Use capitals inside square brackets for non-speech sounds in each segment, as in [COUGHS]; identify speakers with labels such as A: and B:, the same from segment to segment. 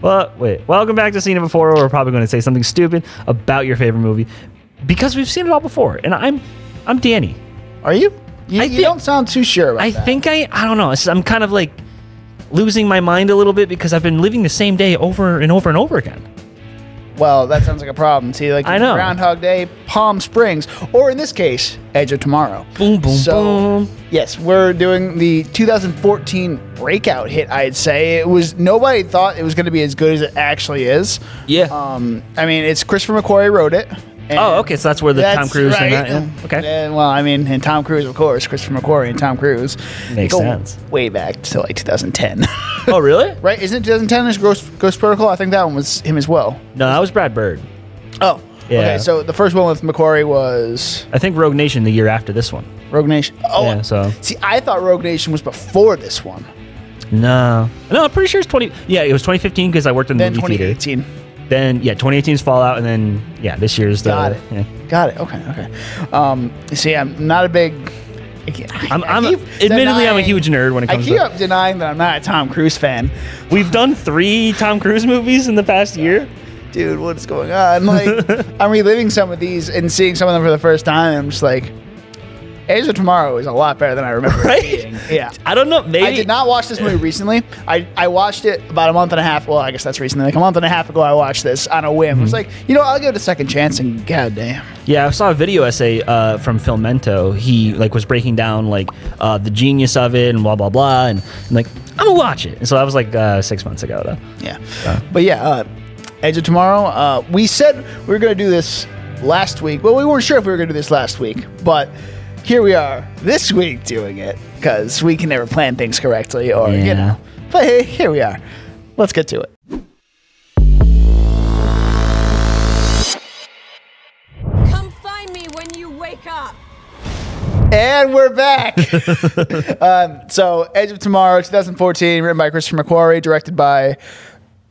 A: Well, wait. Welcome back to Scene It Before. We're probably going to say something stupid about your favorite movie because we've seen it all before. And I'm, I'm Danny.
B: Are you? You,
A: I
B: you
A: think-
B: don't sound too sure about
A: I
B: that.
A: think I, I don't know. I'm kind of like losing my mind a little bit because I've been living the same day over and over and over again.
B: Well, that sounds like a problem. See, like
A: I know.
B: Groundhog Day, Palm Springs, or in this case, Edge of Tomorrow.
A: Boom, boom,
B: so,
A: boom.
B: Yes, we're doing the 2014 breakout hit. I'd say it was nobody thought it was going to be as good as it actually is.
A: Yeah.
B: Um, I mean, it's Christopher McQuarrie wrote it. And
A: oh, okay. So that's where the
B: that's
A: Tom Cruise
B: right.
A: thing. Yeah. Okay.
B: And, well, I mean, and Tom Cruise, of course, Christopher McQuarrie and Tom Cruise.
A: Makes
B: Go
A: sense.
B: Way back to like 2010.
A: oh, really? [LAUGHS]
B: right? Isn't it 2010 is Ghost, Ghost Protocol? I think that one was him as well.
A: No, that was Brad Bird.
B: Oh.
A: Yeah.
B: Okay, so the first one with McQuarrie was
A: I think Rogue Nation the year after this one.
B: Rogue Nation. Oh,
A: Yeah, so-
B: see, I thought Rogue Nation was before this one.
A: No. No, I'm pretty sure it's 20. Yeah, it was 2015 because I worked in the
B: Then
A: movie theater.
B: 2018.
A: Then, yeah, 2018's Fallout, and then, yeah, this year's the.
B: Got it.
A: yeah.
B: Got it. Okay. Okay. Um, see, I'm not a big. I, I,
A: I'm, I'm admittedly, I'm a huge nerd when it comes.
B: To- I keep
A: to.
B: up denying that I'm not a Tom Cruise fan.
A: We've done three Tom Cruise movies in the past year.
B: Dude, what's going on? Like, [LAUGHS] I'm reliving some of these and seeing some of them for the first time. And I'm just like, Edge of Tomorrow is a lot better than I remember. it
A: Right?
B: Yeah.
A: I don't know. Maybe.
B: I did not watch this movie recently. I, I watched it about a month and a half. Well, I guess that's recently. Like a month and a half ago, I watched this on a whim. I
A: Mm-hmm.
B: was like, you know, I'll give it a second chance. And goddamn,
A: Yeah, I saw a video essay uh, from Filmento. He like was breaking down like uh, the genius of it and blah blah blah, and, and like I'm gonna watch it. And so that was like uh, six months ago though.
B: yeah. But yeah, uh, Edge of Tomorrow. Uh, we said we were gonna do this last week. Well, we weren't sure if we were gonna do this last week, but here we are this week doing it because we can never plan things correctly, or you know. But hey, here we are. Let's get to it.
C: Come find me when you wake up.
B: And we're back. [LAUGHS] um, so, Edge of Tomorrow, 2014, written by Christopher McQuarrie, directed by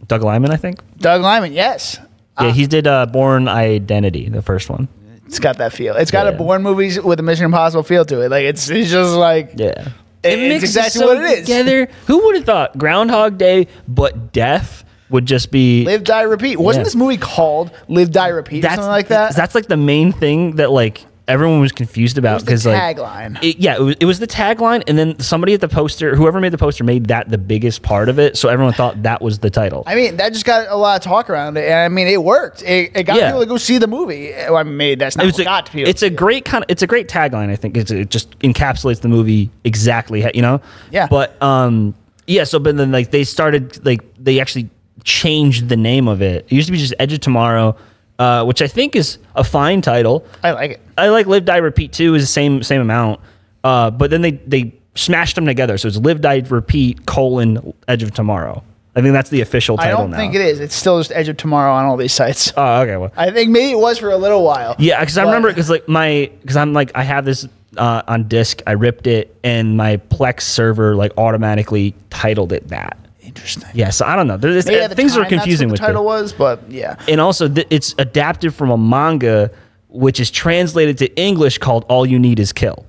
A: Doug Liman, I think.
B: Doug Liman. Yes,
A: Yeah, he did uh, Bourne Identity, the first one.
B: It's got that feel. It's got a
A: Yeah.
B: Bourne movies with a Mission Impossible feel to it. Like it's, it's just like
A: Yeah.
B: It- it's exactly what it is.
A: Together. Who would have thought Groundhog Day, but death would just be
B: Live, Die, Repeat. Wasn't
A: Yeah.
B: this movie called Live, Die, Repeat? or something like that.
A: That's like the main thing that like everyone was confused about because like
B: tagline.
A: it- yeah, it was, it was the tagline, and then somebody at the poster, whoever made the poster, made that the biggest part of it, so everyone thought that was the title.
B: I mean, that just got a lot of talk around it, and I mean, it worked. It, it got
A: Yeah.
B: people to go see the movie. Well, I mean, that's not
A: It was
B: what
A: a,
B: got people.
A: it's a great kind of it's a great tagline. I think it's, it just encapsulates the movie exactly. You know.
B: Yeah.
A: But um yeah. So but then like they started like they actually changed the name of it. It used to be just Edge of Tomorrow, uh, which I think is a fine title.
B: I like it.
A: I like Live Die Repeat too is the same same amount. Uh, but then they they smashed them together, so it's Live Die Repeat colon Edge of Tomorrow. I think that's the official title now.
B: I don't
A: now.
B: think it is. It's still just Edge of Tomorrow on all these sites. [LAUGHS]
A: Oh, okay. Well,
B: I think maybe it was for a little while.
A: yeah, because I remember because like my because I'm like I have this uh, on disc. I ripped it, and my Plex server like automatically titled it that.
B: Interesting.
A: Yeah, so I don't know. There's,
B: Maybe at the
A: things are
B: time, that's
A: confusing
B: what
A: with
B: the title
A: it.
B: was, but yeah.
A: And also, th- it's adapted from a manga, which is translated to English called "All You Need Is Kill."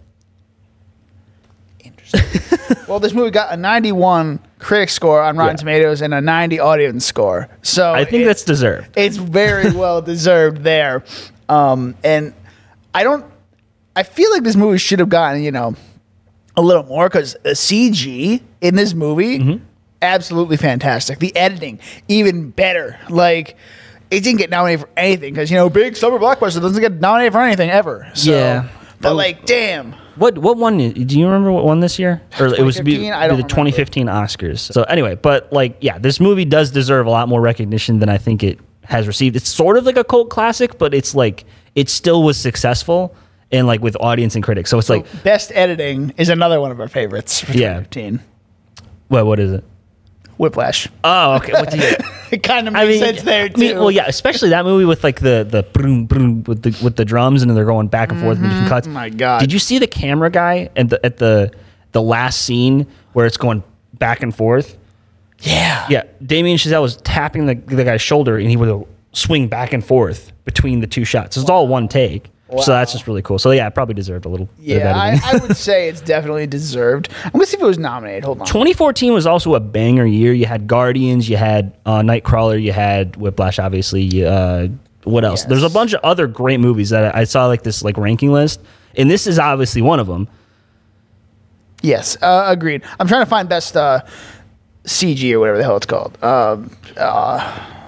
A: Interesting. [LAUGHS]
B: well, this movie got a 91 critic score on Rotten
A: Yeah.
B: Tomatoes and a 90 audience score. So
A: I think
B: it-
A: that's deserved.
B: it's very [LAUGHS] well deserved there. Um, and I don't. I feel like this movie should have gotten you know a little more because the CG in this movie
A: Mm-hmm.
B: Absolutely fantastic. The editing even better. Like it didn't get nominated for anything because you know big summer blockbuster doesn't get nominated for anything ever. So,
A: Yeah.
B: But
A: Oh.
B: like, damn.
A: What what won? it? Do you remember what won this year? Or it was be, be the
B: remember.
A: 2015 Oscars. So anyway, but like yeah, this movie does deserve a lot more recognition than I think it has received. It's sort of like a cult classic, but it's like it still was successful and like with audience and critics. So it's like
B: Best editing is another one of our favorites for
A: Yeah.
B: 2015.
A: what what is it?
B: Whiplash.
A: Oh, okay. What do you? [LAUGHS]
B: It kind of makes
A: I mean,
B: sense there
A: I
B: too.
A: mean, well, yeah, especially that movie with like the the broom, broom, with the with the drums and they're going back and forth in different mm-hmm. cuts.
B: Oh my God.
A: Did you see the camera guy at the at the the last scene where it's going back and forth?
B: Yeah.
A: Yeah, Damien Chazelle was tapping the, the guy's shoulder, and he would swing back and forth between the two shots. It's all one take. So that's just really cool. So yeah, it probably deserved a little.
B: Yeah, I. I would say it's definitely deserved. I'm gonna see if it was nominated. Hold on.
A: 2014 was also a banger year. You had Guardians, you had uh, Nightcrawler, you had Whiplash, obviously. you, Uh, what else? There's a bunch of other great movies that I I saw like this like ranking list, and this is obviously one of them.
B: Yes, uh, agreed. I'm trying to find best uh, CG or whatever the hell it's called. Um,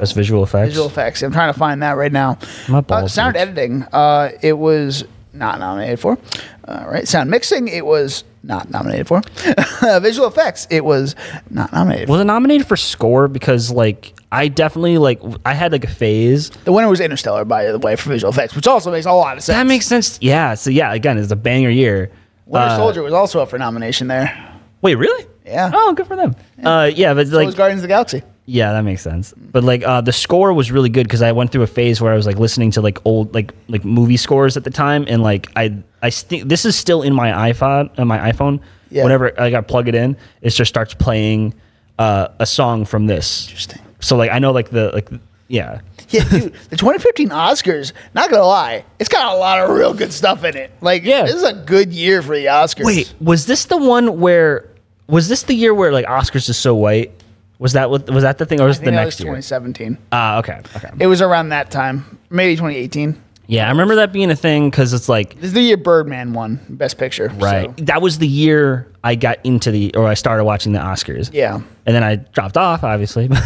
A: Best visual effects.
B: visual effects. I'm trying to find that right now.
A: My
B: Uh, sound
A: itch.
B: editing. Uh, it was not nominated for. All right. Sound mixing. It was not nominated for. [LAUGHS] visual effects. It was not nominated. for.
A: Was it nominated for score? Because like I definitely like I had like a phase.
B: The winner was Interstellar, by the way, for visual effects, which also makes a lot of sense.
A: That makes sense. Yeah. So yeah, again, it's a banger year.
B: Winter
A: Uh,
B: Soldier was also up for nomination there.
A: Wait, really?
B: Yeah.
A: Oh, good for them. Uh, yeah, but
B: So
A: like
B: was Guardians of the Galaxy.
A: Yeah, that makes sense. But like uh, the score was really good because I went through a phase where I was like listening to like old like like movie scores at the time, and like I I think this is still in my iPod on my iPhone.
B: Yeah.
A: Whenever like, I got plug it in, it just starts playing uh, a song from this.
B: Interesting.
A: So like I know like the like yeah
B: Yeah, dude, the [LAUGHS] 2015 Oscars, not gonna lie, it's got a lot of real good stuff in it. Like,
A: Yeah.
B: this is a good year for the Oscars.
A: Wait, was this the one where was this the year where like Oscars is so white? Was that what was that the thing or was it the next year?
B: 2017.
A: Ah, okay, okay.
B: It was around that time, maybe 2018.
A: Yeah, I remember that being a thing because it's like
B: This is the year Birdman won Best Picture.
A: Right.
B: so,
A: That was the year I got into the, or I started watching the Oscars.
B: yeah.
A: And then I dropped off, obviously. [LAUGHS]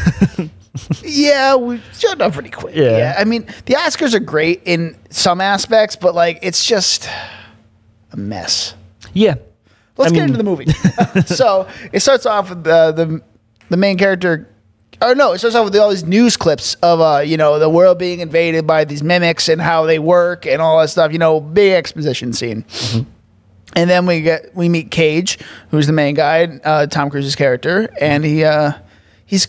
B: Yeah, we shut up pretty quick.
A: Yeah.
B: Yeah. I mean, the Oscars are great in some aspects, but like, it's just a mess.
A: yeah.
B: Let's
A: I
B: get
A: mean-
B: into the movie. [LAUGHS] so it starts off with the, the the main character. Or no, it starts off with all these news clips of uh, you know, the world being invaded by these mimics and how they work and all that stuff. You know, big exposition scene.
A: Mm-hmm.
B: And then we get we meet Cage, who's the main guy, uh, Tom Cruise's character, and he uh, he's.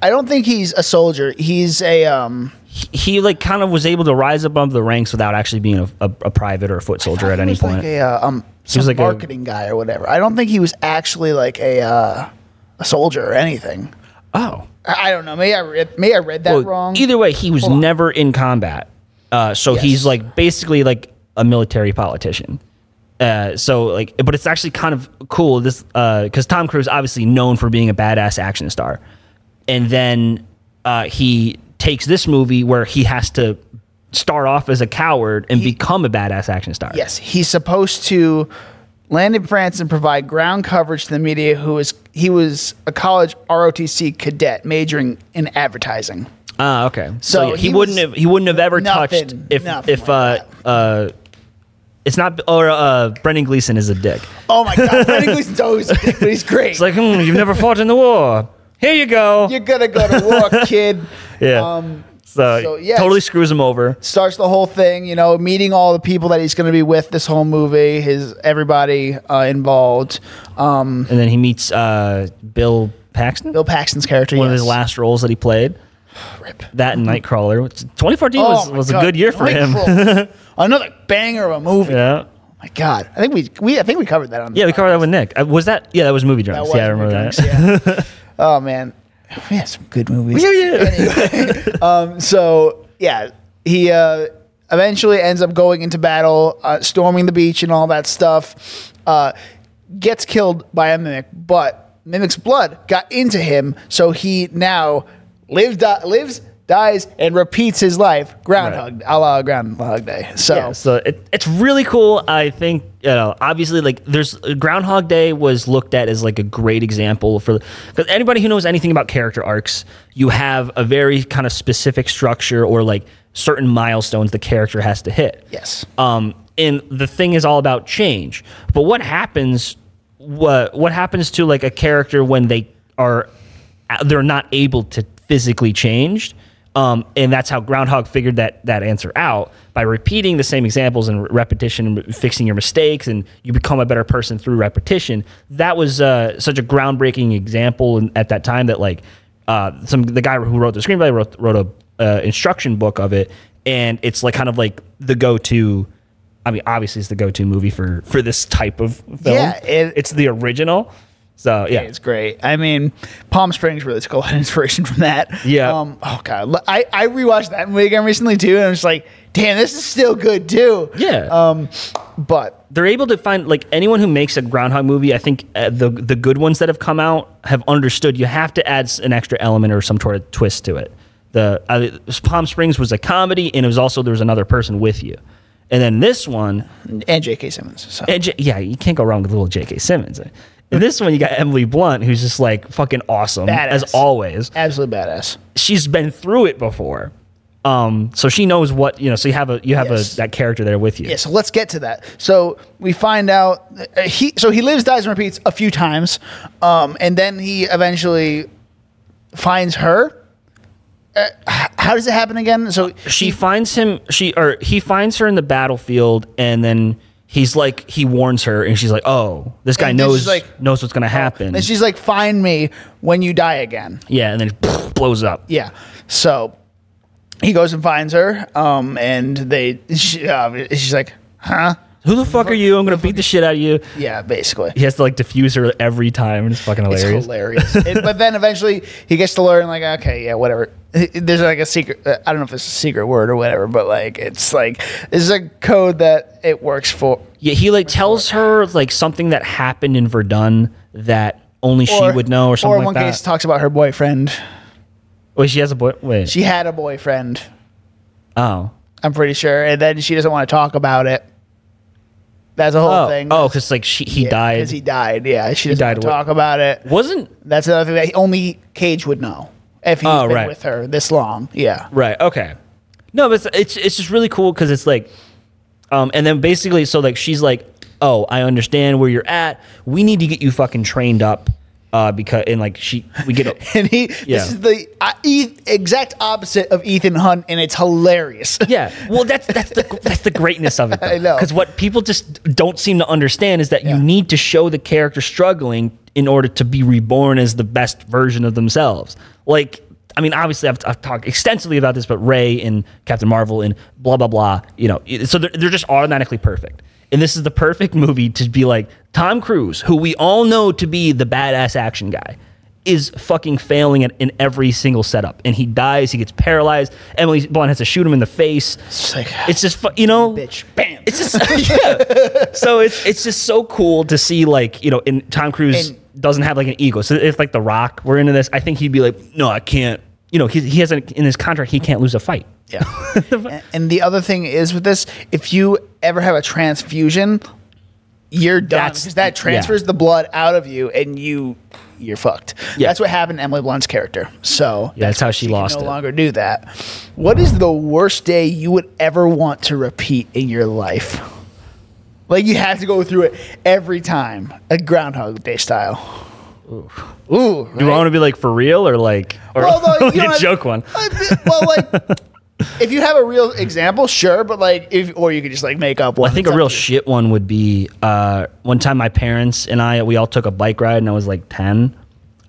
B: I don't think he's a soldier. He's a um.
A: He like kind of was able to rise above the ranks without actually being a, a, a private or a foot soldier at
B: he
A: any
B: was
A: point.
B: Like a uh, um, some
A: like a-
B: marketing guy or whatever. I don't think he was actually like a uh, a soldier or anything.
A: oh.
B: I I don't know. Maybe I read, maybe I read that
A: Well,
B: wrong.
A: Either way, he was
B: Hold on.
A: never in combat. Uh, so he's like basically like a military politician. Uh, so like, but it's actually kind of cool. This because Tom Cruise obviously known for being a badass action star, and then uh, he takes this movie where he has to start off as a coward and become a badass action star.
B: Yes, he's supposed to land in France and provide ground coverage to the media. Who is he was a college ROTC cadet majoring in advertising.
A: Ah, okay. So,
B: So
A: yeah, he,
B: he
A: wouldn't have he wouldn't have ever
B: nothing-
A: touched if if
B: like
A: uh uh it's not or uh Brendan Gleeson is a dick.
B: Oh my God, [LAUGHS] Brendan Gleeson's always a dick, but he's great.
A: It's like, hmm, you've never fought in the war. Here you go.
B: You're gonna go to war, [LAUGHS] kid.
A: yeah.
B: Um,
A: so,
B: so, yes.
A: totally screws him over.
B: starts the whole thing, you know, meeting all the people that he's going to be with this whole movie, his everybody uh, involved. Um,
A: And then he meets uh, Bill Paxton,
B: Bill Paxton's character,
A: one of his last roles that he played. [SIGHS]
B: Rip.
A: That and Nightcrawler. which- 2014 was,
B: Oh my
A: was a good year for him. [LAUGHS]
B: Another banger of a movie.
A: yeah.
B: Oh my God, I think we we I think we covered that on. the
A: Yeah, we covered that with Nick. Uh, was that? Yeah, that was movie drunks.
B: was
A: yeah, I remember that.
B: yeah. [LAUGHS] oh man, we had some good movies.
A: Yeah, yeah. [LAUGHS]
B: Um, so yeah, he uh, eventually ends up going into battle, uh, storming the beach and all that stuff. Uh, gets killed by a mimic, but mimic's blood got into him, so he now lives, di- lives, dies, and repeats his life. Groundhog, a la Groundhog Day. So.
A: Yeah, so it, it's really cool. I think you know, obviously, like there's Groundhog Day was looked at as like a great example for because anybody who knows anything about character arcs, you have a very kind of specific structure or like certain milestones the character has to hit.
B: Yes.
A: Um, and the thing is all about change. But what happens? What what happens to like a character when they are they're not able to physically change? Um, and that's how Groundhog figured that that answer out by repeating the same examples and repetition, and fixing your mistakes, and you become a better person through repetition. That was uh, such a groundbreaking example at that time that like uh, some the guy who wrote the screenplay wrote wrote a uh, instruction book of it, and it's like kind of like the go to. I mean, obviously, it's the go to movie for for this type of film.
B: Yeah, it-
A: it's the original. So yeah,
B: It's great. I mean, Palm Springs really took a lot of inspiration from that.
A: Yeah.
B: Um, oh god, I I rewatched that movie again recently too, and I'm just like, damn, this is still good too.
A: yeah.
B: Um, but
A: they're able to find like anyone who makes a groundhog movie i think uh, the the good ones that have come out have understood you have to add an extra element or some sort of twist to it the uh, palm springs was a comedy and it was also there was another person with you and then this one
B: and J.K. Simmons. So.
A: and J- yeah you can't go wrong with little jk simmons in this one you got emily blunt who's just like fucking awesome as always
B: Absolutely badass.
A: she's been through it before um so she knows what you know so you have a you have
B: Yes.
A: a that character there with you
B: Yeah, so let's get to that. So we find out uh, he so he lives, dies, and repeats a few times, um, and then he eventually finds her. Uh, how does it happen again? So
A: she finds him she or he finds her in the battlefield and then he's like he warns her and she's like oh this guy
B: And then
A: knows
B: she's like-
A: knows what's gonna happen
B: and she's like, "Find me when you die again."
A: yeah and then it blows up
B: Yeah. So he goes and finds her, um, and they she, uh, she's like, "Huh?"
A: Who the fuck are you i'm gonna beat the shit out of you
B: Yeah, basically.
A: he has to like diffuse her every time and it's fucking
B: It's
A: hilarious
B: hilarious. [LAUGHS] It- but then eventually he gets to learn, like, okay, yeah, whatever. There's like a secret, uh, I don't know if it's a secret word or whatever, but like, it's like, this is a code that it works for.
A: yeah he like tells her like something that happened in verdun that only she would know or something
B: Or in
A: like
B: one
A: that
B: case, talks about her boyfriend.
A: wait she has a boy wait
B: She had a boyfriend,
A: oh
B: I'm pretty sure, and then she doesn't want to talk about it. That's a whole
A: oh
B: thing.
A: oh because like she he died
B: Because he died. Yeah, she doesn't
A: died
B: talk about it.
A: wasn't
B: That's another thing that only Cage would know if he's
A: Oh,
B: been
A: right.
B: with her this long. Yeah.
A: Right. Okay. No, but it's it's, it's just really cool because it's like, um, and then basically, so like she's like, oh, I understand where you're at. We need to get you fucking trained up, uh, because and like she, we get. A, [LAUGHS]
B: And he,
A: Yeah.
B: this is the uh, e- exact opposite of Ethan Hunt, and it's hilarious.
A: yeah. Well, that's that's the [LAUGHS] that's the greatness of it.
B: I know.
A: Because what people just don't seem to understand is that
B: Yeah.
A: you need to show the character struggling in order to be reborn as the best version of themselves. Like. I mean, obviously, I've, I've talked extensively about this, but Ray and Captain Marvel and blah blah blah. You know, so they're, they're just automatically perfect. And this is the perfect movie to be like Tom Cruise, who we all know to be the badass action guy, is fucking failing at, in every single setup, and he dies. He gets paralyzed. Emily Blunt has to shoot him in the face.
B: It's like,
A: It's just fu- you know,
B: bitch, bam.
A: It's just [LAUGHS] yeah. So it's it's just so cool to see like you know, and Tom Cruise
B: And-
A: doesn't have like an ego. So if like The Rock were into this, I think he'd be like, no, I can't. You know, he, he has an, in his contract he can't lose a fight.
B: Yeah. and, [LAUGHS] and the other thing is with this, if you ever have a transfusion, you're done
A: That's-
B: because that transfers the blood out of you, and you you're fucked.
A: Yeah.
B: That's what happened to Emily Blunt's character. So
A: Yeah, that's how she
B: can
A: lost
B: no
A: it.
B: longer do that. What is the worst day you would ever want to repeat in your life? Like you have to go through it every time, a Groundhog Day style. Ooh, Ooh
A: Do I want to be like for real or like or
B: Well, [LAUGHS] you
A: like a joke one?
B: Well, like [LAUGHS] if you have a real example, sure, but like if or you could just like make up one.
A: I think a real shit one would be uh, one time my parents and I we all took a bike ride and I was like ten,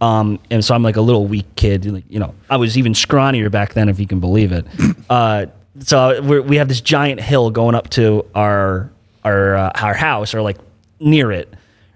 A: um, and so I'm like a little weak kid. Like you know, I was even scrawnier back then, if you can believe it. [COUGHS] uh, so we have this giant hill going up to our our uh, our house or like near it.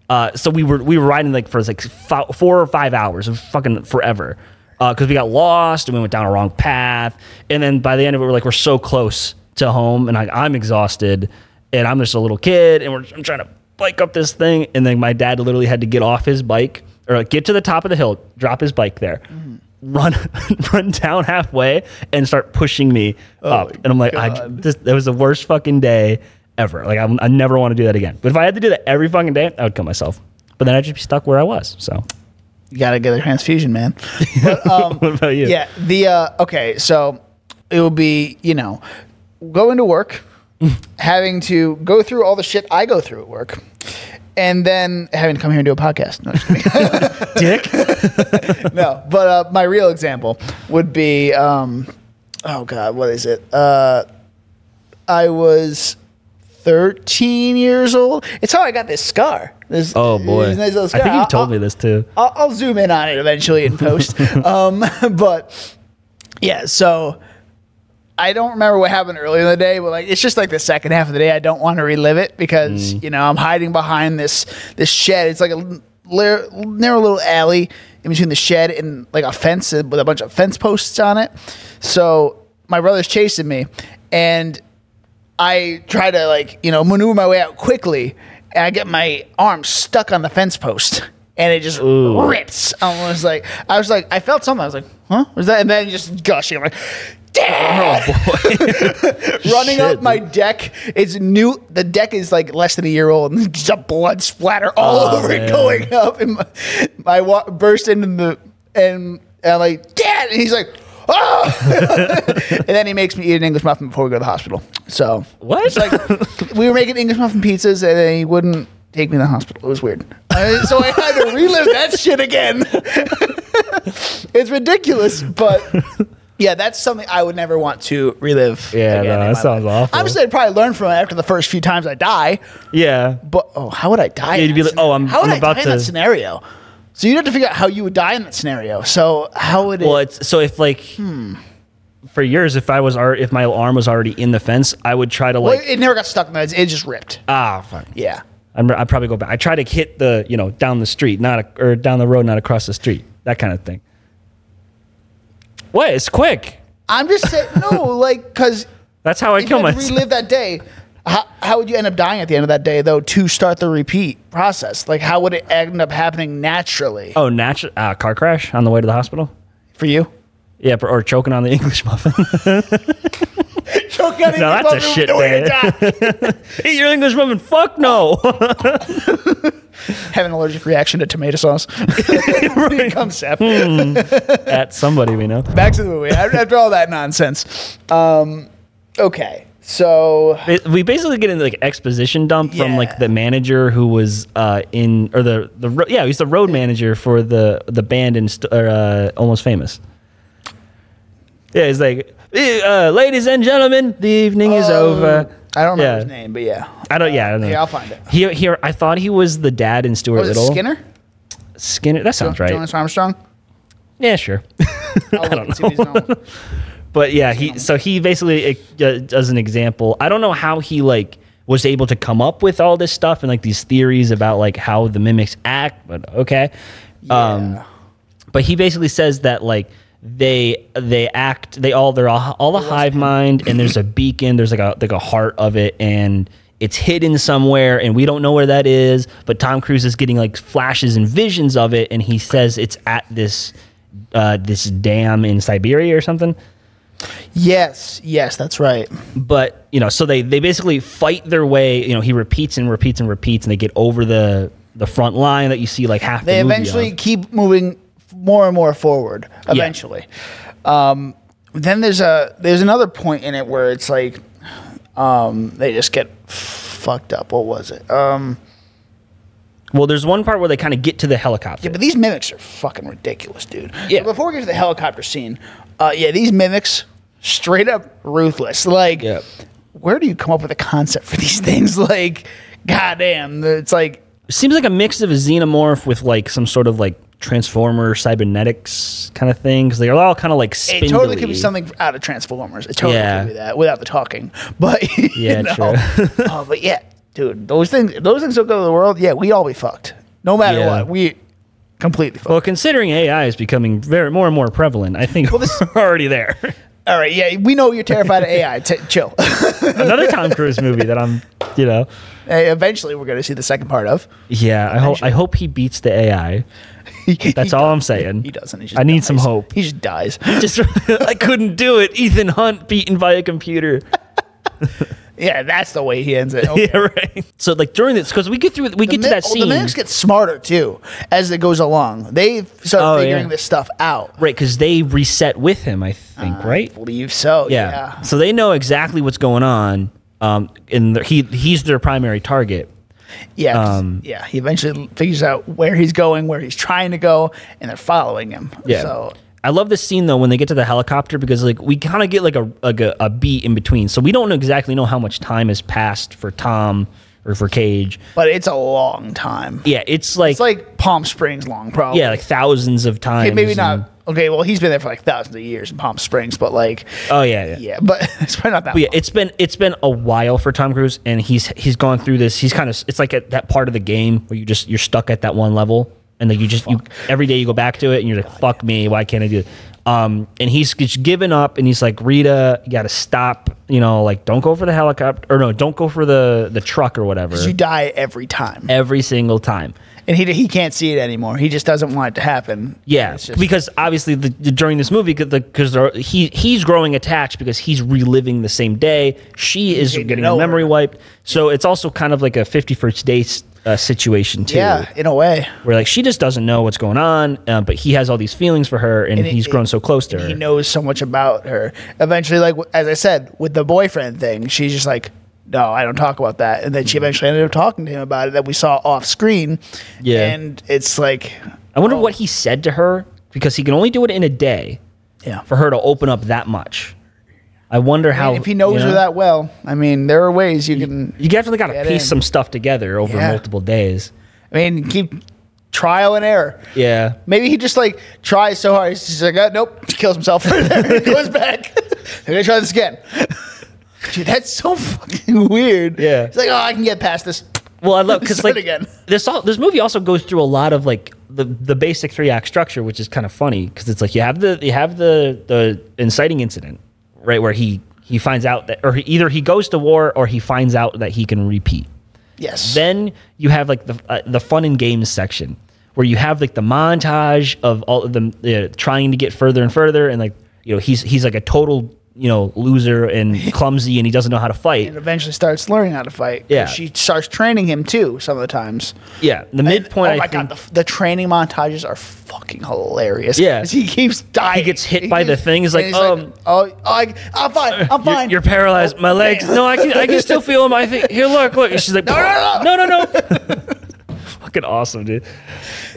A: Uh, so we were we were riding like for like four or five hours, fucking forever. Uh, because we got lost and we went down a wrong path, and then by the end of it, we're like we're so close to home, and I, I'm exhausted, and I'm just a little kid, and we're I'm trying to bike up this thing, and then my dad literally had to get off his bike or like, get to the top of the hill, drop his bike there, mm. run [LAUGHS] run down halfway, and start pushing me oh up, and I'm like, I,
B: God.
A: this, that was the worst fucking day ever. Like I, I never want to do that again. But if I had to do that every fucking day, I would kill myself. But then I'd just be stuck where I was. So
B: You gotta get a transfusion, man. [LAUGHS] But, um,
A: what about you?
B: yeah, the uh, okay, so it would be you know going to work, [LAUGHS] having to go through all the shit I go through at work. And then having to come here and do a podcast. No. [LAUGHS]
A: Dick.
B: no, but uh, my real example would be, um, oh god, what is it? Uh, I was 13 years old. It's how I got this scar. This,
A: Oh boy.
B: nice
A: I think you've told
B: I'll-
A: me this too.
B: I'll, I'll zoom in on it eventually in post. [LAUGHS] um, [LAUGHS] but yeah, so I don't remember what happened earlier in the day, but like it's just like the second half of the day. I don't want to relive it because
A: Mm.
B: you know I'm hiding behind this this shed. It's like a narrow little alley in between the shed and like a fence with a bunch of fence posts on it. So my brother's chasing me, and I try to like you know maneuver my way out quickly, and I get my arm stuck on the fence post, and it just rips. I was like, I was like, I felt something. I was like, huh? Was that? And then just gushing. I'm like, Dad! [LAUGHS] Running up
A: Shit,
B: my deck. It's new. The deck is like less than a year old, and just a blood splatter all
A: Oh,
B: over it going up. And my, my wa- burst into the and, and I'm like, Dad! And he's like. Oh! [LAUGHS] and then he makes me eat an English muffin before we go to the hospital. So
A: What?
B: It's like we were making English muffin pizzas, and then he wouldn't take me to the hospital. It was weird. So I had to relive that shit again. [LAUGHS] it's ridiculous, but yeah, that's something I would never want to relive.
A: Yeah, no, that sounds
B: life.
A: awful.
B: Obviously, I'd probably learn from it after the first few times I die.
A: Yeah.
B: But oh, how would I die?
A: Yeah, you'd be like, oh, I'm-
B: how would
A: I'm
B: I
A: about
B: die in that scenario? So you'd have to figure out how you would die in that scenario. So how would it?
A: Well, it's so if like for years, if I was if my arm was already in the fence, I would try to
B: well,
A: like
B: it never got stuck in that. It just ripped.
A: ah fuck.
B: Yeah.
A: I'm, I'd probably go back. I try to hit the you know down the street, not a, or down the road, not across the street, that kind of thing. What? It's quick.
B: I'm just saying, no, like, because
A: That's how I kill
B: you had to
A: myself.
B: relive that day, how, how would you end up dying at the end of that day, though, to start the repeat process? Like, how would it end up happening naturally
A: Oh, natural uh, car crash on the way to the hospital.
B: for you?
A: Yeah, or choking on the [LAUGHS] English muffin. [LAUGHS]
B: Choke on [LAUGHS]
A: No, that's a shit day. Eat your English muffin. Fuck no.
B: Have an allergic reaction to tomato sauce. Become sap.
A: At somebody we know.
B: Back to the movie. After after all that nonsense. Um, okay. So,
A: we basically get into like exposition dump from like the manager who was uh, in or the the yeah he's the road manager for the the band in st- or, uh, almost famous. Yeah, he's like, "Eh, uh, ladies and gentlemen, the evening is over.
B: I don't remember
A: Yeah.
B: his name, but yeah.
A: I don't. Yeah, I don't know.
B: Yeah, I'll find it.
A: Here, here. I thought he was the dad in Stuart
B: Was
A: Little.
B: Skinner?
A: Skinner. That sounds right.
B: Jonas Armstrong?
A: Yeah, sure. [LAUGHS]
B: I don't know. [LAUGHS]
A: But yeah, he so he basically uh, does an example. I don't know how he like was able to come up with all this stuff and like these theories about like how the mimics act, but okay. Um but he basically says that like they they act they all they're all, all the hive mind and there's a [LAUGHS] beacon there's like a like a heart of it and it's hidden somewhere and we don't know where that is but Tom Cruise is getting like flashes and visions of it and he says it's at this uh, this dam in Siberia or something
B: Yes, yes, that's right.
A: but you know so they they basically fight their way you know he repeats and repeats and repeats and they get over the the front line that you see like half
B: They
A: the movie
B: eventually
A: of.
B: keep moving more and more forward. Eventually, um, then there's a there's another point in it where it's like um, they just get fucked up. What was it? Um,
A: well there's one part where they kind of get to the helicopter
B: yeah, but these mimics are fucking ridiculous, dude.
A: Yeah.
B: Before we get to the helicopter scene, uh, yeah, these mimics straight up ruthless. Like,
A: Yeah.
B: where do you come up with a concept for these [LAUGHS] things? Like, goddamn, it's like
A: seems like a mix of a xenomorph with like some sort of like transformer cybernetics kind of thing because they're all kind of like spindly.
B: It totally could be something out of Transformers. It totally
A: Yeah.
B: could be that without the talking. [LAUGHS] But
A: Yeah,
B: know.
A: true.
B: oh, [LAUGHS] but yeah, dude, those things, those things don't go to the world. Yeah, we all be fucked. No matter
A: Yeah.
B: what, we completely fucked.
A: Well, considering AI is becoming very more and more prevalent, I think Well,
B: this- [LAUGHS]
A: we're already there. [LAUGHS]
B: all right, yeah, we know you're terrified of AI. T- chill. [LAUGHS]
A: Another Tom Cruise movie that I'm, you know,
B: Hey, Eventually, we're going to see the second part of.
A: yeah. I hope I hope he beats the AI. That's all I'm saying.
B: He doesn't. He just
A: I need some
B: dies.
A: hope.
B: He just dies.
A: Just I couldn't do it. Ethan Hunt beaten by a computer.
B: Yeah, that's the way he ends it. [LAUGHS] Okay.
A: Yeah, right. So like during this, because we get through, we get to that
B: oh,
A: scene,
B: The mimics get smarter too as it goes along. They start
A: Oh,
B: figuring
A: yeah.
B: this stuff out.
A: right? Because they reset with him, I think, right?
B: I believe so.
A: Yeah.
B: yeah.
A: So they know exactly what's going on. Um, and he he's their primary target.
B: Yeah, 'cause-
A: Um,
B: yeah. He eventually figures out where he's going, where he's trying to go, and they're following him.
A: Yeah.
B: So
A: I love this scene though when they get to the helicopter because like we kind of get like a, like a a beat in between, so we don't exactly know how much time has passed for Tom or for Cage.
B: but it's a long time.
A: Yeah, it's like,
B: It's like Palm Springs long, probably.
A: yeah, like thousands of times.
B: okay, maybe not. Okay, well, he's been there for like thousands of years in Palm Springs, but like,
A: Oh yeah, yeah.
B: yeah, but [LAUGHS] it's probably not that.
A: But yeah,
B: long.
A: it's been it's been a while for Tom Cruise, and he's he's gone through this. He's kind of it's like at that part of the game where you just you're stuck at that one level. And like you just you every day you go back to it and you're like fuck me why can't I do it um and he's just given up and he's like Rita you got to stop you know like don't go for the helicopter or no don't go for the the truck or whatever
B: You die every time,
A: every single time
B: and he he can't see it anymore. He just doesn't want it to happen.
A: Yeah,
B: just-
A: because obviously the, the- during this movie, because he he's growing attached because he's reliving the same day. She is
B: getting
A: her memory wiped. So it's also kind of like a 51st dates uh, situation too.
B: yeah, in a way.
A: Where like she just doesn't know what's going on, uh, but he has all these feelings for her, and,
B: And it-
A: he's grown so close to her.
B: He knows so much about her. Eventually, like as I said, with the boyfriend thing, she's just like, "No, I don't talk about that." And then
A: Mm-hmm.
B: she eventually ended up talking to him about it that we saw off screen.
A: Yeah.
B: and it's like,
A: I wonder what he said to her because he can only do it in a day
B: yeah.
A: for her to open up that much. I wonder how
B: if he knows
A: you know?
B: her that well, I mean, there are ways you can.
A: You definitely got to piece
B: in.
A: some stuff together over
B: Yeah.
A: multiple days.
B: I mean, keep trial and error.
A: Yeah.
B: Maybe he just like tries so hard. He's just like, oh, nope, [LAUGHS] kills himself. [LAUGHS] he goes back. [LAUGHS] I'm gonna try this again. Dude, that's so fucking weird.
A: Yeah.
B: He's like, oh, I can get past this.
A: Well, I love because like
B: again.
A: this all this movie also goes through a lot of like the the basic three act structure, which is kind of funny because it's like you have the you have the the inciting incident right where he he finds out that or he, either he goes to war or he finds out that he can repeat.
B: Yes.
A: Then you have like the uh, the fun and games section where you have like the montage of all of them uh, trying to get further and further, and like you know he's he's like a total you know loser and [LAUGHS] clumsy, and he doesn't know how to fight.
B: and eventually starts learning how to fight.
A: Yeah.
B: She starts training him too some of the times.
A: Yeah, the midpoint.
B: oh
A: I
B: my
A: think,
B: god, the, the training montages are fucking hilarious.
A: Yeah,
B: he keeps dying.
A: He gets hit by the thing. He's like,
B: and
A: um,
B: oh, oh I, I'm fine. I'm
A: You're-
B: fine.
A: You're, paralyzed.
B: Oh,
A: My legs.
B: man.
A: No, I can. I can still feel them. I think. Here, look, look. And she's like, [LAUGHS]
B: No, no,
A: no, no, no. [LAUGHS] Fucking awesome, dude.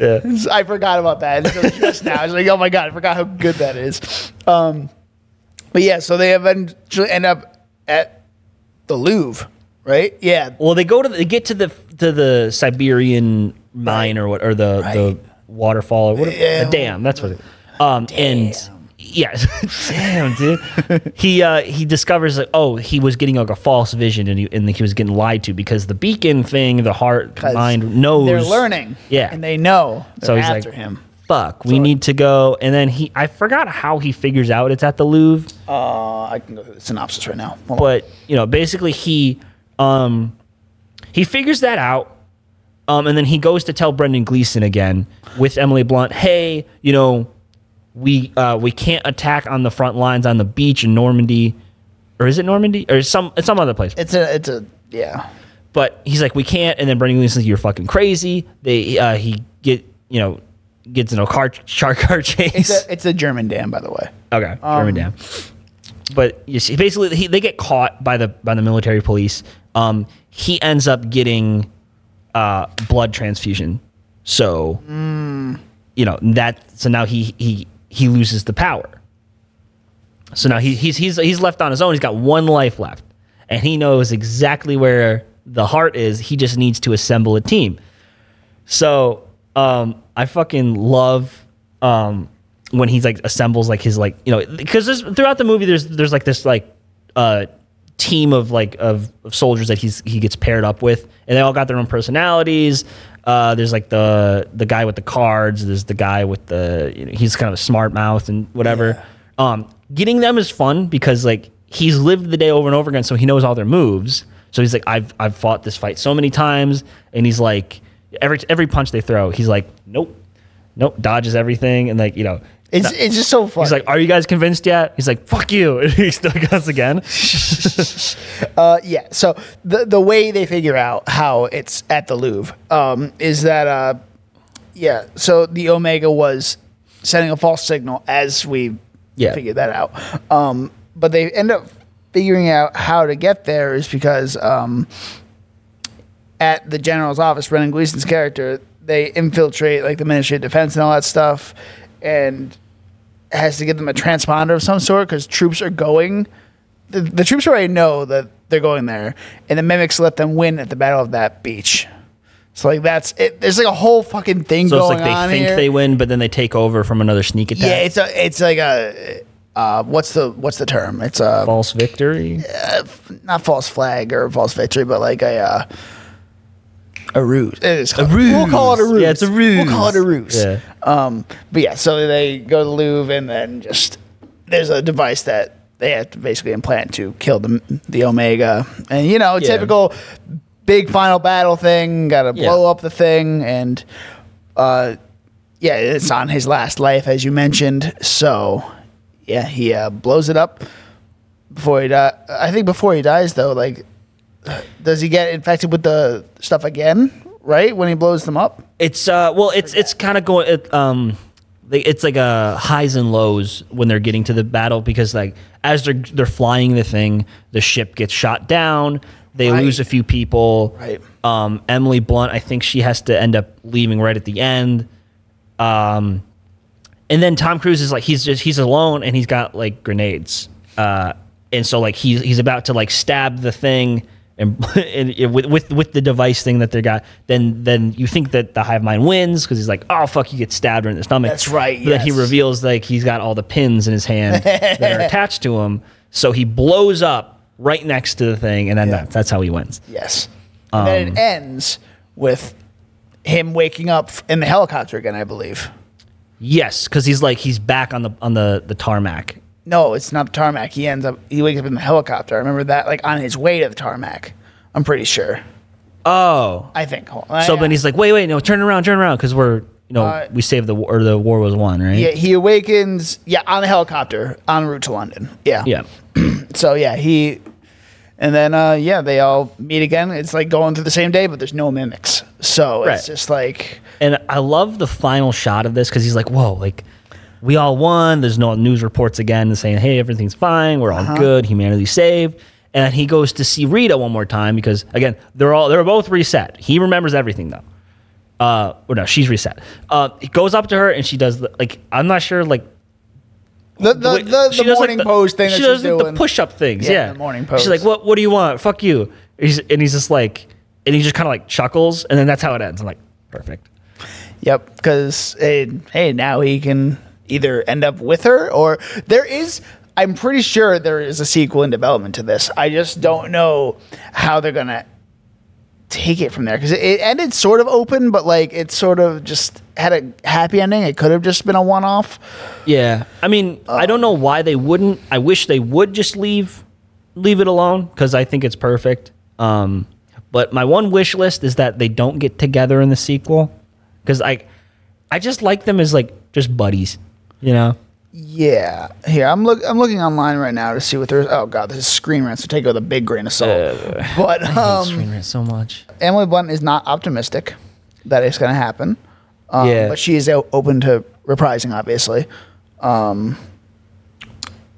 A: Yeah.
B: I forgot about that until just now. I was like, oh my god, I forgot how good that is. Um, but yeah, so they eventually end up at the Louvre, right? Yeah.
A: Well, they go to. The, they get to the to the Siberian mine or what or the the waterfall or what?
B: Yeah.
A: A dam. That's what. It, um and. Yeah, damn, dude. [LAUGHS] he uh, he discovers like, oh, he was getting like a false vision, and he and he was getting lied to because the beacon thing, the heart mind knows
B: They're learning.
A: Yeah,
B: And they know. They're
A: So he's
B: after
A: like,
B: him.
A: Fuck, we need to go. And then he, I forgot how he figures out it's at the Louvre,
B: Uh, I can go through the synopsis right now. Hold on.
A: but you know, basically he, um, he figures that out. Um, and then he goes to tell Brendan Gleeson again with Emily Blunt, hey, you know, we uh, we can't attack on the front lines on the beach in Normandy, or is it Normandy or some it's some other place?
B: It's a, it's a, yeah.
A: But he's like, we can't. And then Brendan Gleeson's like, you're fucking crazy. They uh, he get you know gets in a car car car [LAUGHS] chase.
B: It's a, it's a German dam, by the way.
A: Okay,
B: Um,
A: German dam. But you see, basically, he, they get caught by the by the military police. Um, he ends up getting uh, blood transfusion. So you know that. So now he he he loses the power. So now he, he's he's he's left on his own. He's got one life left, and he knows exactly where the heart is. He just needs to assemble a team. So um, I fucking love um, when he's like assembles like his like you know because there's throughout the movie there's there's like this like uh, team of like of, of soldiers that he's he gets paired up with and they all got their own personalities. Uh, there's like the the guy with the cards. There's the guy with the you know, he's kind of a smart mouth and whatever. Um, getting them is fun because like he's lived the day over and over again, so he knows all their moves. So he's like, I've I've fought this fight so many times, and he's like, every every punch they throw, he's like, nope, nope, dodges everything, and like you know,
B: It's, it's just so fun.
A: he's like, are you guys convinced yet? He's like, fuck you, [LAUGHS] and he still goes again. [LAUGHS]
B: Uh, yeah. So the the way they figure out how it's at the Louvre um, is that uh, yeah. So the Omega was sending a false signal as we
A: Yeah.
B: figured that out. Um, but they end up figuring out how to get there is because um, at the general's office, Brendan Gleeson's character, they infiltrate like the Ministry of Defense and all that stuff, and has to give them a transponder of some sort because troops are going. The, the troops already know that they're going there, and the mimics let them win at the Battle of that beach. So like that's it. There's like a whole fucking thing
A: So it's
B: going
A: like they think
B: here.
A: they win, but then they take over from another sneak attack.
B: yeah, it's a it's like a uh, what's the what's the term? It's a
A: false victory.
B: not false flag or false victory, but like a uh, a ruse. It is a ruse. We'll call it a ruse.
A: Yeah, it's a ruse.
B: We'll call it a ruse.
A: Yeah.
B: Um, but yeah, so they go to the Louvre and then just there's a device that they have to basically implant to kill the the Omega, and you know,
A: Yeah.
B: typical big final battle thing. Got to
A: Yeah.
B: blow up the thing, and uh, yeah, it's on his last life, as you mentioned. So yeah, he uh, blows it up before he. I think before he dies, though, like, does he get infected with the stuff again? Right when he blows them up.
A: It's uh well it's it's kind of going it, um it's like a highs and lows when they're getting to the battle because like as they're they're flying the thing the ship gets shot down they
B: Right.
A: lose a few people
B: Right.
A: um Emily Blunt I think she has to end up leaving right at the end um and then Tom Cruise is like he's just he's alone and he's got like grenades uh and so like he's he's about to like stab the thing and, [LAUGHS] and it- with, with with the device thing that they got then then you think that the hive mind wins because he's like oh fuck you get stabbed in the stomach.
B: That's right,
A: but then he reveals like he's got all the pins in his hand that are [LAUGHS] attached to him so he blows up right next to the thing and then that's, that's how he wins.
B: Yes. And then it um, ends with him waking up in the helicopter again, I believe.
A: yes because he's like he's back on the on the the tarmac
B: No, it's not the tarmac. He ends up he wakes up in the helicopter. I remember that like on his way to the tarmac. I'm pretty sure.
A: oh
B: I think. Hold on.
A: So then he's like, wait, wait, no, turn around, turn around, because we're, you know,
B: Uh,
A: we saved the war, or the war was won, right?
B: yeah, he awakens yeah, on the helicopter en route to London. Yeah.
A: Yeah. [CLEARS THROAT]
B: So yeah, he and then uh yeah, they all meet again. It's like going through the same day, but there's no mimics. So
A: Right.
B: it's just like
A: And I love the final shot of this because he's like, whoa, like, we all won. There's no news reports again saying, hey, everything's fine. We're all
B: Uh-huh.
A: good. Humanity saved. And then he goes to see Rita one more time because, again, they're all, they're both reset. He remembers everything, though. Uh, or no, she's reset. Uh, he goes up to her and she does, the, like, I'm not sure, like,
B: the the, the,
A: she
B: the
A: does, like,
B: morning pose thing that
A: she
B: she's
A: does like, the push-up things.
B: Yeah,
A: Yeah,
B: the morning
A: She's like, "What? What do you want? Fuck you." He's, and he's just like, and he just kind of like chuckles, and then that's how it ends. I'm like, perfect.
B: Yep, because hey, now he can either end up with her or there is. I'm pretty sure there is a sequel in development to this. I just don't know how they're gonna take it from there because it, ended sort of open, but like it sort of just had a happy ending. It could have just been a one-off.
A: Yeah, I mean, I don't know why they wouldn't. I wish they would just leave, leave it alone because I think it's perfect. Um, but my one wish list is that they don't get together in the sequel because I, I just like them as like just buddies, you know.
B: Yeah, here I'm look. I'm looking online right now to see what there's. Oh god, this is screen rant. So take it with a big grain of salt. [LAUGHS] but [LAUGHS] um,
A: Screen rant so much.
B: Emily Blunt is not optimistic that it's going to happen. Um,
A: Yeah.
B: But she is open to reprising, obviously.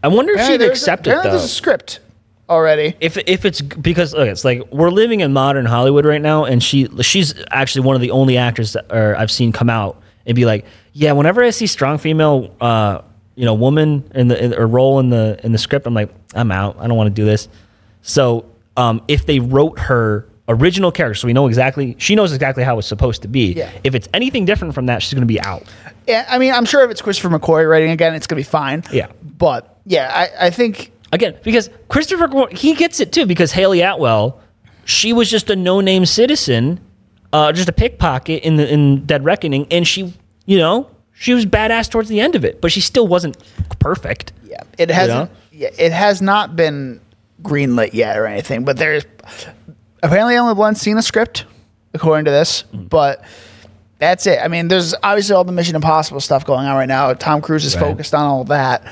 A: I wonder if she'd
B: there's a-
A: accept it though.
B: There's a script already.
A: if if it's because okay, it's like we're living in modern Hollywood right now, and she she's actually one of the only actors that or I've seen come out and be like, yeah, whenever I see strong female, uh, you know, woman in the in, or role in the in the script, I'm like, I'm out. I don't want to do this. So um, if they wrote her original character, so we know exactly, she knows exactly how it's supposed to be.
B: Yeah.
A: If it's anything different from that, she's going to be out.
B: Yeah, I mean, I'm sure if it's Christopher McQuarrie writing again, it's going to be fine.
A: Yeah.
B: But yeah, I, I think
A: Again, because Christopher, he gets it too, because Hayley Atwell, she was just a no-name citizen, uh, just a pickpocket in the in Dead Reckoning, and she, you know, she was badass towards the end of it, but she still wasn't perfect.
B: yeah, it hasn't.
A: know?
B: Yeah, it has not been greenlit yet or anything. But there's apparently only Blunt's seen a script, according to this.
A: Mm.
B: But that's it. I mean, there's obviously all the Mission Impossible stuff going on right now. Tom Cruise is
A: Right.
B: focused on all that.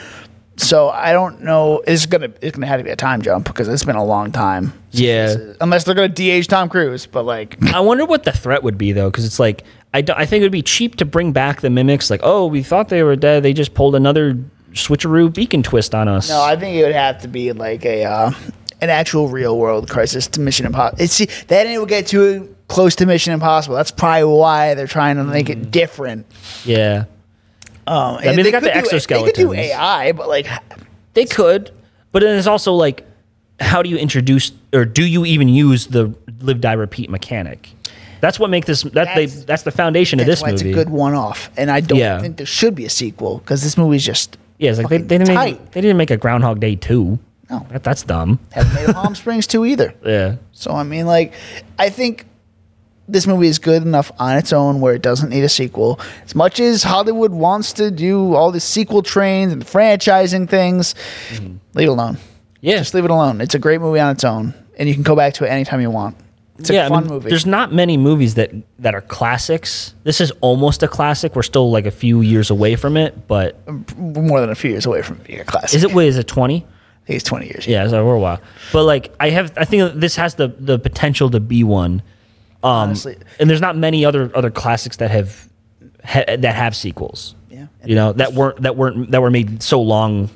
B: So I don't know. It's gonna it's gonna have to be a time jump because it's been a long time.
A: Yeah.
B: Unless they're gonna de-age Tom Cruise, but like
A: I wonder what the threat would be though, because it's like I, I think it would be cheap to bring back the mimics. Like, oh, we thought they were dead. They just pulled another switcheroo beacon twist on us.
B: No, I think it would have to be like a uh, an actual real world crisis to Mission Impossible. It's see that it will get too close to Mission Impossible. That's probably why they're trying to make it different.
A: yeah,
B: Um,
A: I mean, they got the
B: do- They could do
A: exoskeletons.
B: AI, but like,
A: They could, but then it's also like, how do you introduce or do you even use the live die repeat mechanic? That's what makes this that they
B: That's-
A: that's the foundation of
B: that's
A: this
B: why
A: movie.
B: it's a good one off. And I don't
A: Yeah.
B: think there should be a sequel because this movie's just
A: yeah, it's like they, they didn't
B: tight.
A: make they didn't make a Groundhog Day two.
B: No.
A: that, that's dumb.
B: haven't made a Palm Springs two either. [LAUGHS]
A: Yeah,
B: So I mean, like, I think this movie is good enough on its own where it doesn't need a sequel. As much as Hollywood wants to do all the sequel trains and franchising things, mm-hmm. leave it alone.
A: Yeah.
B: Just leave it alone. It's a great movie on its own, and you can go back to it anytime you want. It's a
A: yeah, I mean,
B: movie.
A: There's not many movies that that are classics. This is almost a classic. We're still like a few years away from it, but
B: more than a few years away from being a classic.
A: is it? Wait, is it 20?
B: I think it's 20 years.
A: Yeah, so we're a while. But like, I have, I think this has the the potential to be one. Um,
B: Honestly.
A: and there's not many other other classics that have ha, that have sequels.
B: Yeah.
A: you know that weren't that weren't that were made so long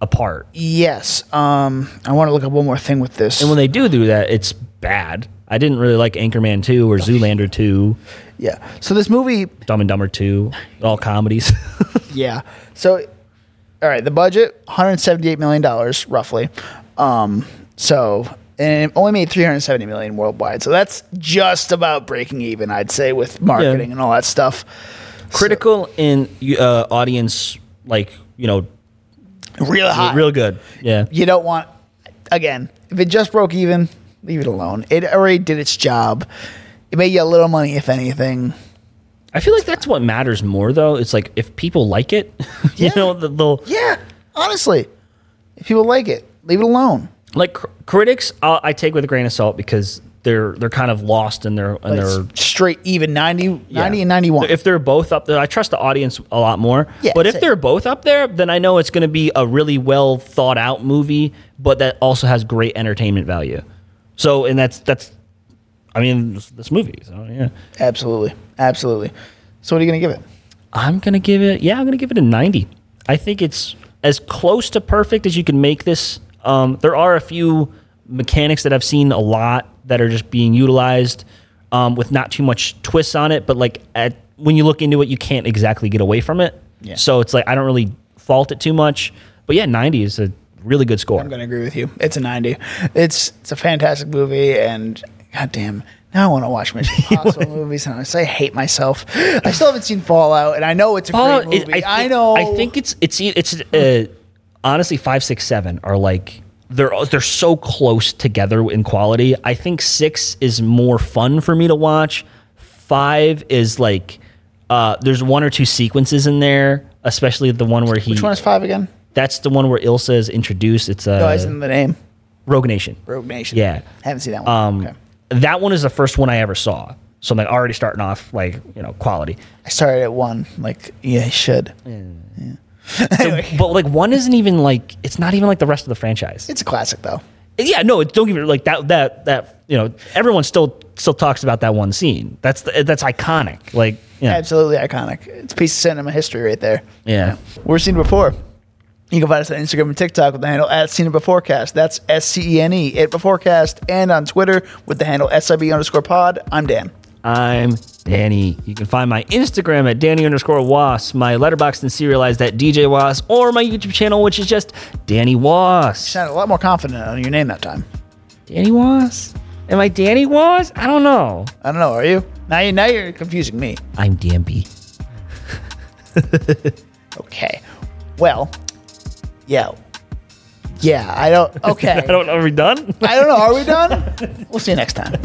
A: apart.
B: Yes. Um, I want to look up one more thing with this.
A: And when they do do that, it's bad. I didn't really like Anchorman 2 or Zoolander 2,
B: yeah. So this movie
A: Dumb and Dumber 2, all comedies. [LAUGHS]
B: Yeah. So, all right, the budget, $178 million roughly. Um, so, and it only made 370 million worldwide. So that's just about breaking even, I'd say, with marketing and all that stuff.
A: Critical in uh, audience, like, you know,
B: Real high.
A: real good. Yeah.
B: You don't want, again, if it just broke even, leave it alone. It already did its job. It made you a little money, if anything.
A: I feel like that's what matters more, though. It's like if people like it, [LAUGHS] you
B: Yeah.
A: know, th- they'll
B: Yeah, honestly, if people like it, leave it alone.
A: like cr- critics. i I take with a grain of salt because they're they're kind of lost in their in their
B: straight even 90, 90
A: Yeah.
B: and 91.
A: If they're both up there, I trust the audience a lot more.
B: Yeah,
A: but if they're both up there, then I know it's going to be a really well thought out movie, but that also has great entertainment value. So, and that's that's, I mean, this, this movie. So yeah,
B: Absolutely. Absolutely. So what are you going to give it?
A: I'm gonna give it. Yeah, I'm gonna give it a 90. I think it's as close to perfect as you can make this. Um, there are a few mechanics that I've seen a lot that are just being utilized um, with not too much twists on it, but like at when you look into it, you can't exactly get away from it.
B: Yeah.
A: So it's like I don't really fault it too much. But yeah, 90 is a really good score.
B: I'm going to agree with you. It's a 90. It's it's a fantastic movie and goddamn now I want to watch Mission [LAUGHS] Impossible movies and I say I hate myself. I still haven't seen Fallout and I know it's a
A: Fallout
B: great movie. I,
A: think,
B: know.
A: I think it's it's it's uh, honestly five, six, seven are like they're they're so close together in quality. I think six is more fun for me to watch. Five is like uh, there's one or two sequences in there, especially the one where he.
B: Which one is 5 again?
A: That's the one where Ilsa is introduced. It's uh,
B: No, it's in the name.
A: Rogue Nation.
B: Rogue Nation.
A: Yeah.
B: Haven't seen that one.
A: Um,
B: okay.
A: that one is the first one I ever saw. So I'm like already starting off like you know quality.
B: I started at 1 like yeah, I should. anyway, [LAUGHS]
A: But like one isn't even like it's not even like the rest of the franchise.
B: it's a classic though.
A: Yeah, no, don't give it like that. That that you know, everyone still still talks about that one scene. That's the, that's iconic. Like, yeah,
B: Absolutely iconic. It's a piece of cinema history right there.
A: yeah.
B: We're seen before. You can find us on Instagram and TikTok with the handle at It Beforecast. That's S C E N E, It Beforecast, and on Twitter with the handle SIB underscore pod. I'm Dan.
A: I'm Danny. You can find my Instagram at Danny underscore Was, my letterboxd and Serializd at DJ Was, or my YouTube channel, which is just Danny Was.
B: You sounded a lot more confident on your name that time.
A: Danny Was? Am I Danny Was? I don't know.
B: I don't know. Are you? Now, you, now you're confusing me.
A: I'm DMB. [LAUGHS]
B: Okay. Well, yeah. Yeah, I don't. [LAUGHS] Okay.
A: I don't know. Are we done?
B: I don't know. Are we [LAUGHS] done? We'll see you next time.